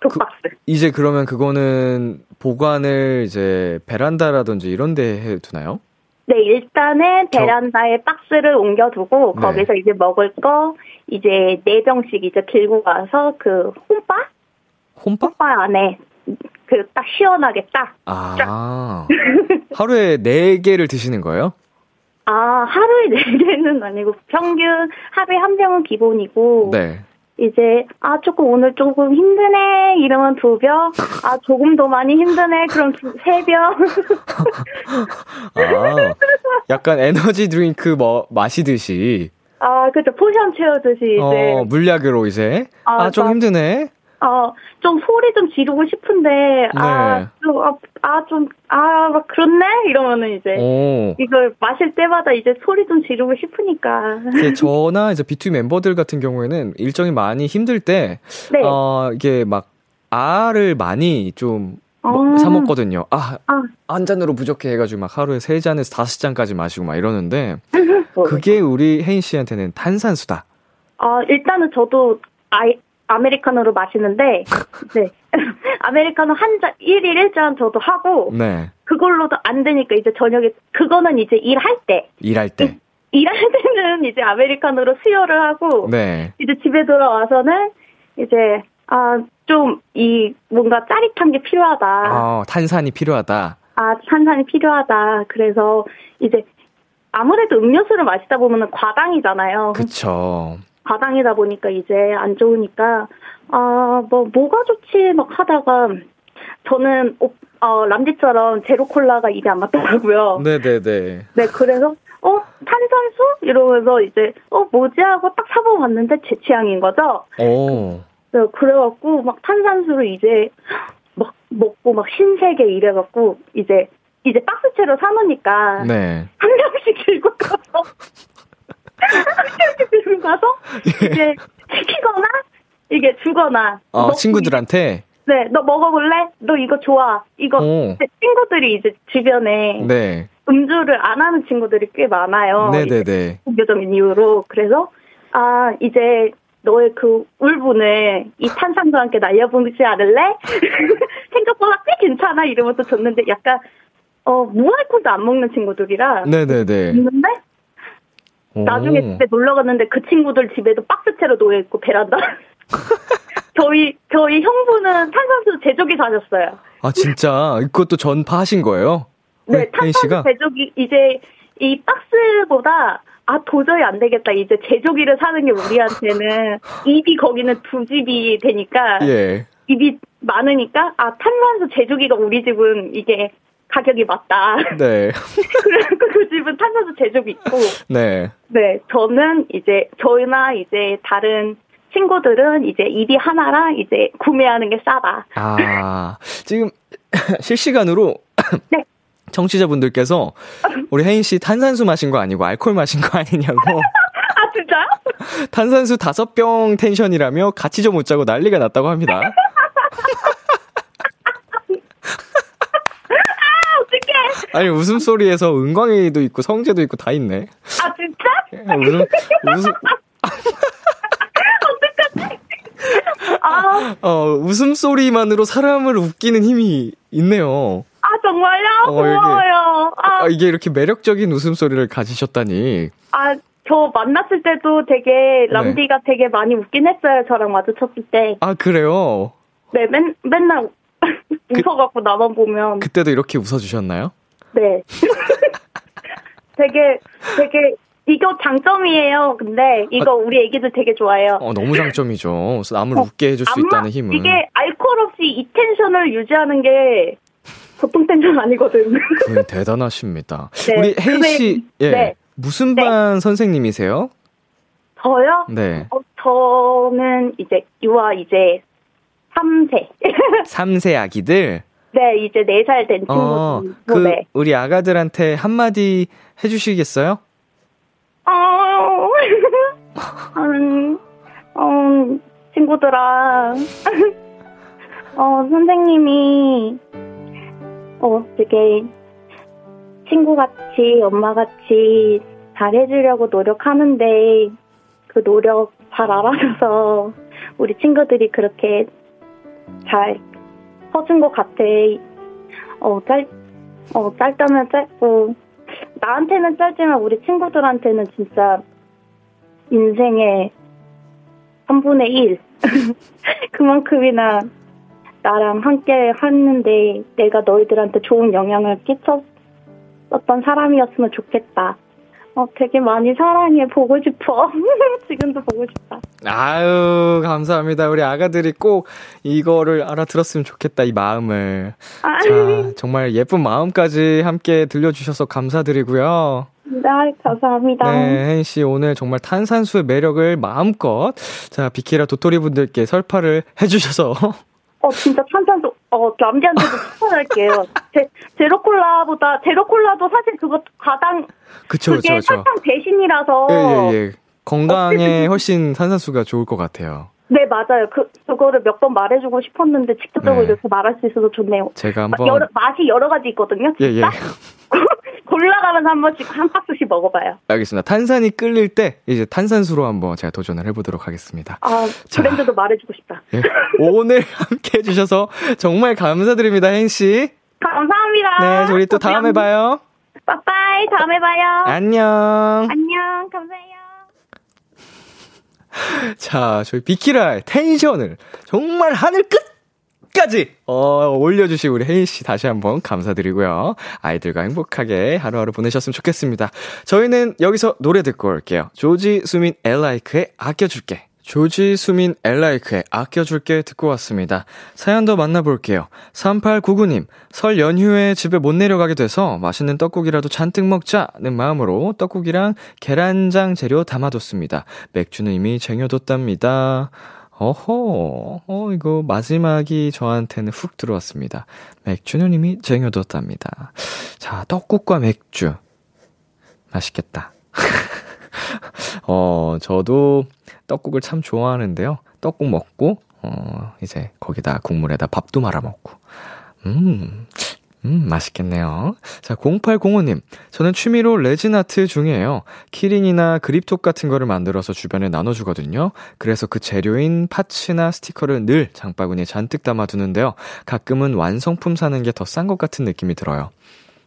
두 그- 박스. 이제 그러면 그거는 보관을 이제 베란다라든지 이런 데 해두나요? 네, 일단은 저- 베란다에 박스를 옮겨두고 네. 거기서 이제 먹을 거 이제 네 병씩 이제 들고 가서 그 홈바 홈밥? 홈바 안에 그 딱 시원하게 딱. 아. 하루에 네 개를 드시는 거예요? 아 하루에 <laughs> 네 개는 아니고 평균 하루에 한 병은 기본이고 네. 이제 아 조금 오늘 조금 힘드네 이러면 두 병. 아 조금 더 많이 힘드네 그럼 두, 세 병. <laughs> 아. 약간 에너지 드링크 뭐 마시듯이 아 그죠 potion 채우듯이 이제 어, 물약으로 이제 아, 아, 좀 나- 힘드네. 어, 좀 소리 좀 지르고 싶은데, 네. 아, 좀, 아, 아, 좀, 아, 막 그렇네? 이러면은 이제, 오. 이걸 마실 때마다 이제 소리 좀 지르고 싶으니까. 이제 저나 이제 B2 멤버들 같은 경우에는 일정이 많이 힘들 때 네. 어, 이게 막 알을 많이 좀 아. 사 먹거든요. 아, 아. 한 잔으로 부족해 해가지고 막 하루에 세 잔에서 다섯 잔까지 마시고 막 이러는데 <laughs> 뭐. 그게 우리 혜인 씨한테는 탄산수다. 아, 일단은 저도, 아이, 아메리카노로 마시는데, 네. <laughs> 아메리카노 한 잔, 1일 1잔 저도 하고, 네. 그걸로도 안 되니까 이제 저녁에, 그거는 이제 일할 때, 일할 때. 일할 때는 이제 아메리카노로 수혈을 하고, 네. 이제 집에 돌아와서는 이제 아 좀 이 뭔가 짜릿한 게 필요하다. 어, 탄산이 필요하다. 아 탄산이 필요하다. 그래서 이제 아무래도 음료수를 마시다 보면은 과당이잖아요. 그쵸. 과당이다 보니까 이제 안 좋으니까 아뭐 뭐가 좋지 막 하다가 저는 오- 어 람디처럼 제로 콜라가 입에 안 맞더라고요. 네네네. 네, 그래서, 어, 탄산수? 이러면서 이제, 어, 뭐지? 하고 딱 사봐봤는데 제 취향인 거죠? 오. 네, 그래갖고, 막 탄산수를 이제, 막 먹고 막 신세계 이래갖고, 이제, 이제 박스채로 사놓으니까, 네. 한 명씩 들고 가서, <laughs> 한 명씩 들고 가서, 이제 시키거나, 이게 주거나. 어, 너 친구들한테. 네, 너 먹어볼래? 너 이거 좋아. 이거, 오. 친구들이 이제 주변에 네. 음주를 안 하는 친구들이 꽤 많아요. 네네네. 종교적인 이유로. 그래서, 아, 이제 너의 그 울분을 이 탄산과 함께 날려보지 않을래? <laughs> 생각보다 꽤 괜찮아. 이러면서 줬는데 약간, 어, 무알콜도 안 먹는 친구들이라 네네네. 있는데 오. 나중에 집에 놀러 갔는데 그 친구들 집에도 박스채로 놓여 있고 베란다. <laughs> 저희 저희 형부는 탄산수 제조기 사셨어요. 아, 진짜. 그것도 전파하신 거예요? 네, 탄산수? 제조기 이제 이 박스보다 아 도저히 안 되겠다 이제 제조기를 사는 게 우리한테는 <laughs> 입이 거기는 두 집이 되니까 예. 입이 많으니까 아 탄산수 제조기가 우리 집은 이게 가격이 맞다. <laughs> 네. 그래서 그 집은 탄산수 제조기 있고 네. 네 저는 이제 저희나 이제 다른 친구들은 이제 입이 하나랑 이제 구매하는 게 싸다. 아, 지금 <laughs> 실시간으로 <laughs> 네. 청취자분들께서 우리 혜인 씨 탄산수 마신 거 아니고 알코올 마신 거 아니냐고 아 진짜요? 탄산수 다섯 병 텐션이라며 같이 좀 웃자고 난리가 났다고 합니다. 어떡해? 아니 웃음소리에서 은광이도 있고 성재도 있고 다 있네. 아 진짜? 웃음 웃음 아, 어 웃음소리만으로 사람을 웃기는 힘이 있네요. 아 정말요? 어, 이게- 고마워요. 아, 아, 이게 이렇게 매력적인 웃음소리를 가지셨다니. 아, 저 만났을 때도 되게 람디가 되게 많이 웃긴 했어요. 저랑 마주쳤을 때. 아 그래요? 네, 맨, 맨날 <laughs> 웃어갖고 나만 보면. 그때도 이렇게 웃어주셨나요? 네. <laughs> 되게, 되게, 이거 장점이에요. 근데 이거 우리 애기들 되게 좋아해요. 어 너무 장점이죠. 남을 웃게 해줄 수 있다는 힘은. 이게 알코올 없이 이 텐션을 유지하는 게 보통 텐션 아니거든. 그분 <laughs> 대단하십니다. 네, 우리 혜인 씨, 예. 네. 무슨 반 선생님이세요? 저요? 네. 어, 저는 이제 유아 이제 3세. 3세 아기들. 네, 이제 4살 된 어. 그, 네. 우리 아가들한테 한마디 해주시겠어요? 어, <laughs> 음, 어, 친구들아. <laughs> 어, 선생님이, 어, 되게, 친구같이, 엄마같이 잘해주려고 노력하는데, 그 노력 잘 알아줘서, 우리 친구들이 그렇게 잘 커준 것 같아. 어, 짧, 어, 짧다면 짧고, 나한테는 짧지만 우리 친구들한테는 진짜 인생의 3분의 1. <laughs> 그만큼이나 나랑 함께 했는데 내가 너희들한테 좋은 영향을 끼쳤었던 사람이었으면 좋겠다. 어, 되게 많이 사랑해. 보고 싶어. <laughs> 지금도 보고 싶다. 아유, 감사합니다. 우리 아가들이 꼭 이거를 알아들었으면 좋겠다, 이 마음을. 아, 자, 정말 예쁜 마음까지 함께 들려주셔서 감사드리고요. 네, 감사합니다. 네, 혜인 씨 오늘 정말 탄산수의 매력을 마음껏 자 비키라 도토리 분들께 설파를 해주셔서 어, 진짜 탄산도, 어, 남자한테도 <laughs> 추천할게요. 제, 제로콜라보다, 제로콜라도 사실 그거 가당, 그쵸 그게 그쵸. 설탕 대신이라서. 예 예 예. 건강에 훨씬 탄산수가 좋을 것 같아요. 네, 맞아요. 그, 그거를 몇 번 말해주고 싶었는데 직접적으로 네. 이렇게 말할 수 있어서 좋네요. 제가 마- 한번 여러, 맛이 여러 가지 있거든요. 예 예. <laughs> 딱 골라가면서 한 번씩 한 박스씩 먹어봐요. 알겠습니다. 탄산이 끓일 때 이제 탄산수로 한번 제가 도전을 해보도록 하겠습니다. 아, 자. 브랜드도 말해주고 싶다. 예. 오늘 함께 해주셔서 정말 감사드립니다, 혜인 씨. 감사합니다. 네, 우리 또 다음에 봐요. 빠빠이, 다음에 봐요. 안녕. 안녕, 감사해요. 자, 저희 비키라의 텐션을 정말 하늘 끝 까지 어, 올려주신 우리 혜인 씨 다시 한번 감사드리고요. 아이들과 행복하게 하루하루 보내셨으면 좋겠습니다. 저희는 여기서 노래 듣고 올게요. 조지 수민 엘라이크의 아껴줄게. 조지 수민 엘라이크의 아껴줄게 듣고 왔습니다. 사연 더 만나볼게요. 3899님, 설 연휴에 집에 못 내려가게 돼서 맛있는 떡국이라도 잔뜩 먹자는 마음으로 떡국이랑 계란장 재료 담아뒀습니다. 맥주는 이미 쟁여뒀답니다. 어허, 어, 이거 마지막이 저한테는 훅 들어왔습니다. 이미 쟁여뒀답니다. 자, 떡국과 맥주. 맛있겠다. <laughs> 어, 저도 떡국을 참 좋아하는데요. 떡국 먹고, 어, 이제 거기다 국물에다 밥도 말아 먹고. 음, 음, 맛있겠네요. 자, 0805님. 저는 취미로 레진 아트 중이에요. 키링이나 그립톡 같은 거를 만들어서 주변에 나눠주거든요. 그래서 그 재료인 파츠나 스티커를 늘 장바구니에 잔뜩 담아두는데요. 가끔은 완성품 사는 게 더 싼 것 같은 느낌이 들어요.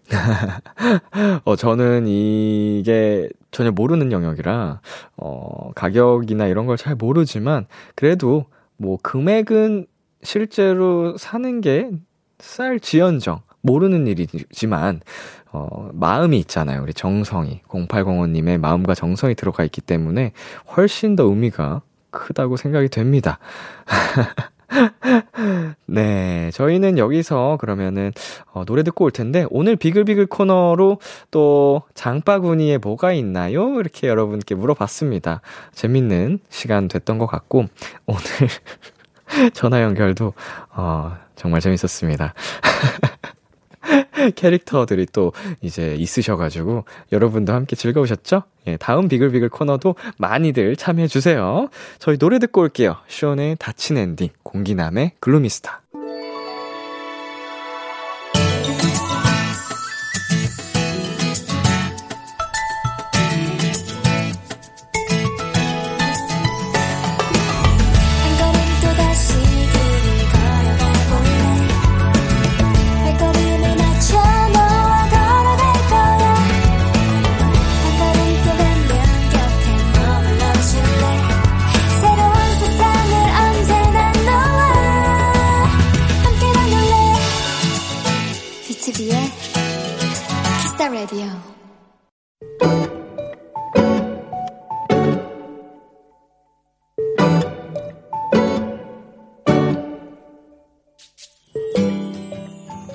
<laughs> 어, 저는 이게 전혀 모르는 영역이라, 어, 가격이나 이런 걸 잘 모르지만, 그래도 뭐 금액은 실제로 사는 게 쌀 지연정. 모르는 일이지만, 어, 마음이 있잖아요. 우리 정성이. 0805님의 마음과 정성이 들어가 있기 때문에 훨씬 더 의미가 크다고 생각이 됩니다. <laughs> 네, 저희는 여기서 그러면은 어, 노래 듣고 올 텐데 오늘 비글비글 코너로 또 장바구니에 뭐가 있나요? 이렇게 여러분께 물어봤습니다. 재밌는 시간 됐던 것 같고 오늘 <laughs> 전화 연결도 어, 정말 재밌었습니다. <laughs> <laughs> 캐릭터들이 또 이제 있으셔가지고 여러분도 함께 즐거우셨죠? 예, 다음 비글비글 코너도 많이들 참여해주세요. 저희 노래 듣고 올게요. 쇼의 다친 엔딩, 공기남의 글루미스타.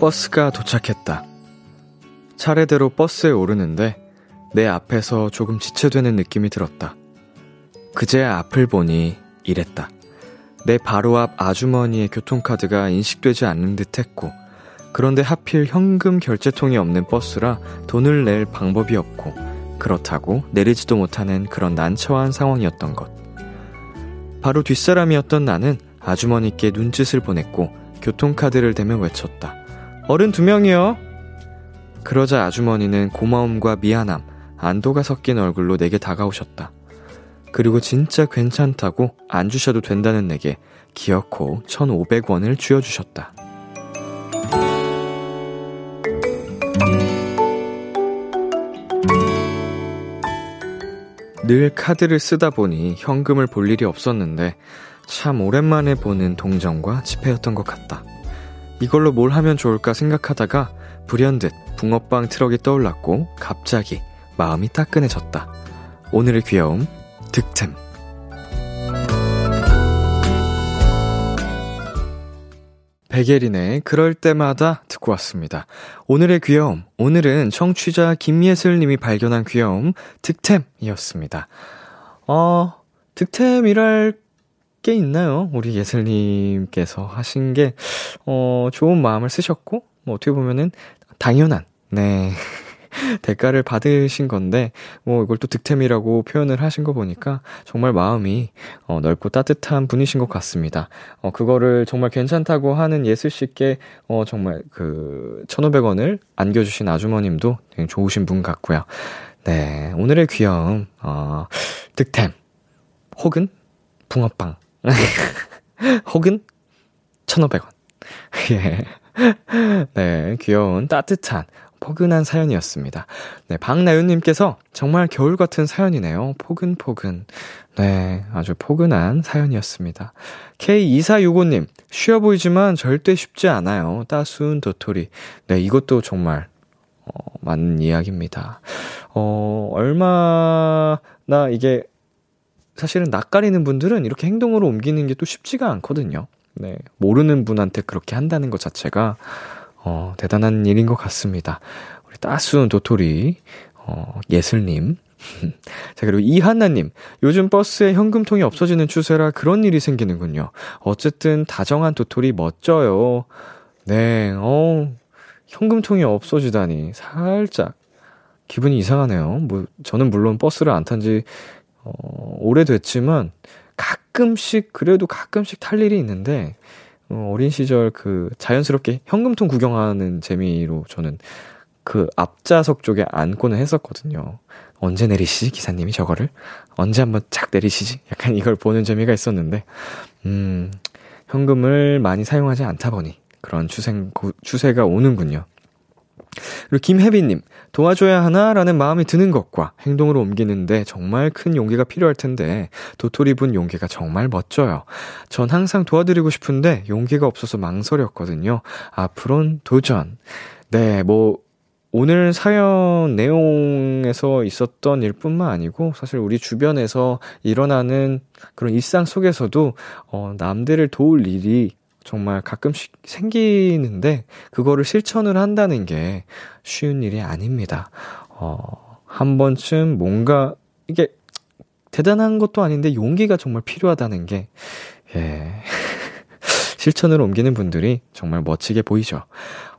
버스가 도착했다. 차례대로 버스에 오르는데 내 앞에서 조금 지체되는 느낌이 들었다. 그제야 앞을 보니 이랬다. 내 바로 앞 아주머니의 교통카드가 인식되지 않는 듯 했고, 그런데 하필 현금 결제통이 없는 버스라 돈을 낼 방법이 없고, 그렇다고 내리지도 못하는 그런 난처한 상황이었던 것. 바로 뒷사람이었던 나는 아주머니께 눈짓을 보냈고, 교통카드를 대며 외쳤다. 어른 두 명이요. 그러자 아주머니는 고마움과 미안함, 안도가 섞인 얼굴로 내게 다가오셨다. 그리고 진짜 괜찮다고 안 주셔도 된다는 내게 기어코 1,500원을 쥐어주셨다. 늘 카드를 쓰다 보니 현금을 볼 일이 없었는데 참 오랜만에 보는 동전과 지폐였던 것 같다. 이걸로 뭘 하면 좋을까 생각하다가 불현듯 붕어빵 트럭이 떠올랐고 갑자기 마음이 따끈해졌다. 오늘의 귀여움 득템 백예린의 그럴 때마다 듣고 왔습니다. 오늘의 귀여움, 오늘은 청취자 김예슬님이 발견한 귀여움 득템이었습니다. 어, 득템이랄 게 있나요? 우리 예슬님께서 하신 게, 어, 좋은 마음을 쓰셨고, 뭐 어떻게 보면은 당연한, 네. <laughs> 대가를 받으신 건데, 뭐 이걸 또 득템이라고 표현을 하신 거 보니까 정말 마음이 어, 넓고 따뜻한 분이신 것 같습니다. 어, 그거를 정말 괜찮다고 하는 예슬 씨께 어, 정말 그 1,500원을 안겨주신 아주머님도 되게 좋으신 분 같고요. 네. 오늘의 귀여움, 어, 득템. 혹은 붕어빵. <laughs> 혹은 1,500원. <laughs> 예. 네, 귀여운 따뜻한 포근한 사연이었습니다. 네, 박나윤님께서 정말 겨울 같은 사연이네요. 포근포근. 네, 아주 포근한 사연이었습니다. K2465님, 쉬워 보이지만 절대 쉽지 않아요. 따스운 도토리. 네, 이것도 정말, 어, 맞는 이야기입니다. 어, 얼마나 이게, 사실은 낯가리는 분들은 이렇게 행동으로 옮기는 게 또 쉽지가 않거든요. 네, 모르는 분한테 그렇게 한다는 것 자체가, 어, 대단한 일인 것 같습니다. 우리 따스운 도토리, 어, 예슬님. <laughs> 자, 그리고 이한나님. 요즘 버스에 현금통이 없어지는 추세라 그런 일이 생기는군요. 어쨌든 다정한 도토리 멋져요. 네, 어, 현금통이 없어지다니. 살짝. 기분이 이상하네요. 뭐, 저는 물론 버스를 안 탄 지, 어, 오래됐지만, 가끔씩, 그래도 가끔씩 탈 일이 있는데, 어, 어린 시절 그 자연스럽게 현금통 구경하는 재미로 저는 그 앞좌석 쪽에 앉고는 했었거든요. 언제 내리시지? 기사님이 저거를? 언제 한번 착 내리시지? 약간 이걸 보는 재미가 있었는데, 음, 현금을 많이 사용하지 않다 보니 그런 추세, 추세가 오는군요. 그리고 김혜비님, 도와줘야 하나라는 마음이 드는 것과 행동으로 옮기는데 정말 큰 용기가 필요할 텐데, 도토리 분 용기가 정말 멋져요. 전 항상 도와드리고 싶은데, 용기가 없어서 망설였거든요. 앞으론 도전. 네, 뭐, 오늘 사연 내용에서 있었던 일뿐만 아니고 사실 우리 주변에서 일어나는 그런 일상 속에서도 어, 남들을 도울 일이 정말 가끔씩 생기는데 그거를 실천을 한다는 게 쉬운 일이 아닙니다. 어, 한 번쯤 뭔가 이게 대단한 것도 아닌데 용기가 정말 필요하다는 게 예. <laughs> 실천을 옮기는 분들이 정말 멋지게 보이죠.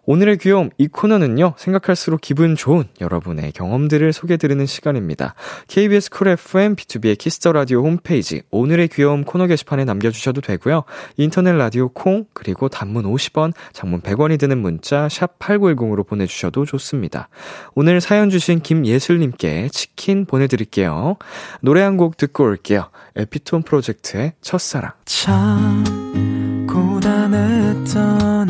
오늘의 귀여움, 이 코너는요, 생각할수록 기분 좋은 여러분의 경험들을 소개드리는 시간입니다. KBS 쿨 FM, B2B의 키스터 라디오 홈페이지, 오늘의 귀여움 코너 게시판에 남겨주셔도 되고요. 인터넷 라디오 콩, 그리고 단문 50원, 장문 100원이 드는 문자, 샵 8910으로 보내주셔도 좋습니다. 오늘 사연 주신 김예슬님께 치킨 보내드릴게요. 노래 한 곡 듣고 올게요. 에피톤 프로젝트의 첫사랑. 참 고단했던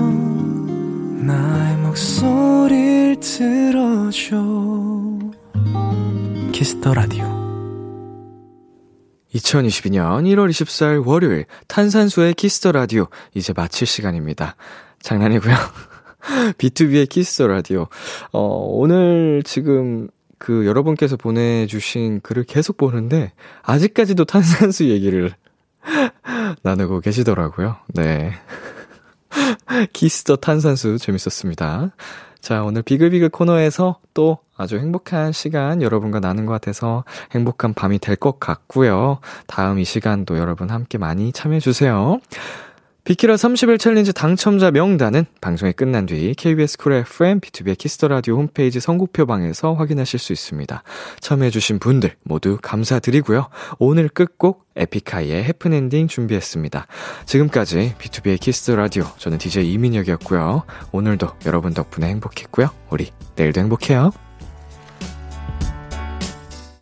나의 목소리를 들어줘 Kiss the Radio 2022년 1월 24일 월요일 탄산수의 Kiss the Radio 이제 마칠 시간입니다. 장난이고요. <laughs> B2B의 키스터 라디오. 어, 오늘 지금 그 여러분께서 보내주신 글을 계속 보는데 아직까지도 탄산수 얘기를 <laughs> 나누고 계시더라고요. 네. <laughs> Kiss the 탄산수 재밌었습니다. 자, 오늘 비글비글 코너에서 또 아주 행복한 시간 여러분과 나눈 것 같아서 행복한 밤이 될 것 같고요. 다음 이 시간도 여러분 함께 많이 참여해주세요. 비키라 30일 challenge 당첨자 명단은 방송이 끝난 뒤 KBS 쿨 FM B2B의 키스터 라디오 홈페이지 선곡표 방에서 확인하실 수 있습니다. 참여해주신 분들 모두 감사드리고요. 오늘 끝곡 에픽하이의 Happen Ending 준비했습니다. 지금까지 B2B의 키스터 라디오 저는 DJ 이민혁이었고요. 오늘도 여러분 덕분에 행복했고요. 우리 내일도 행복해요.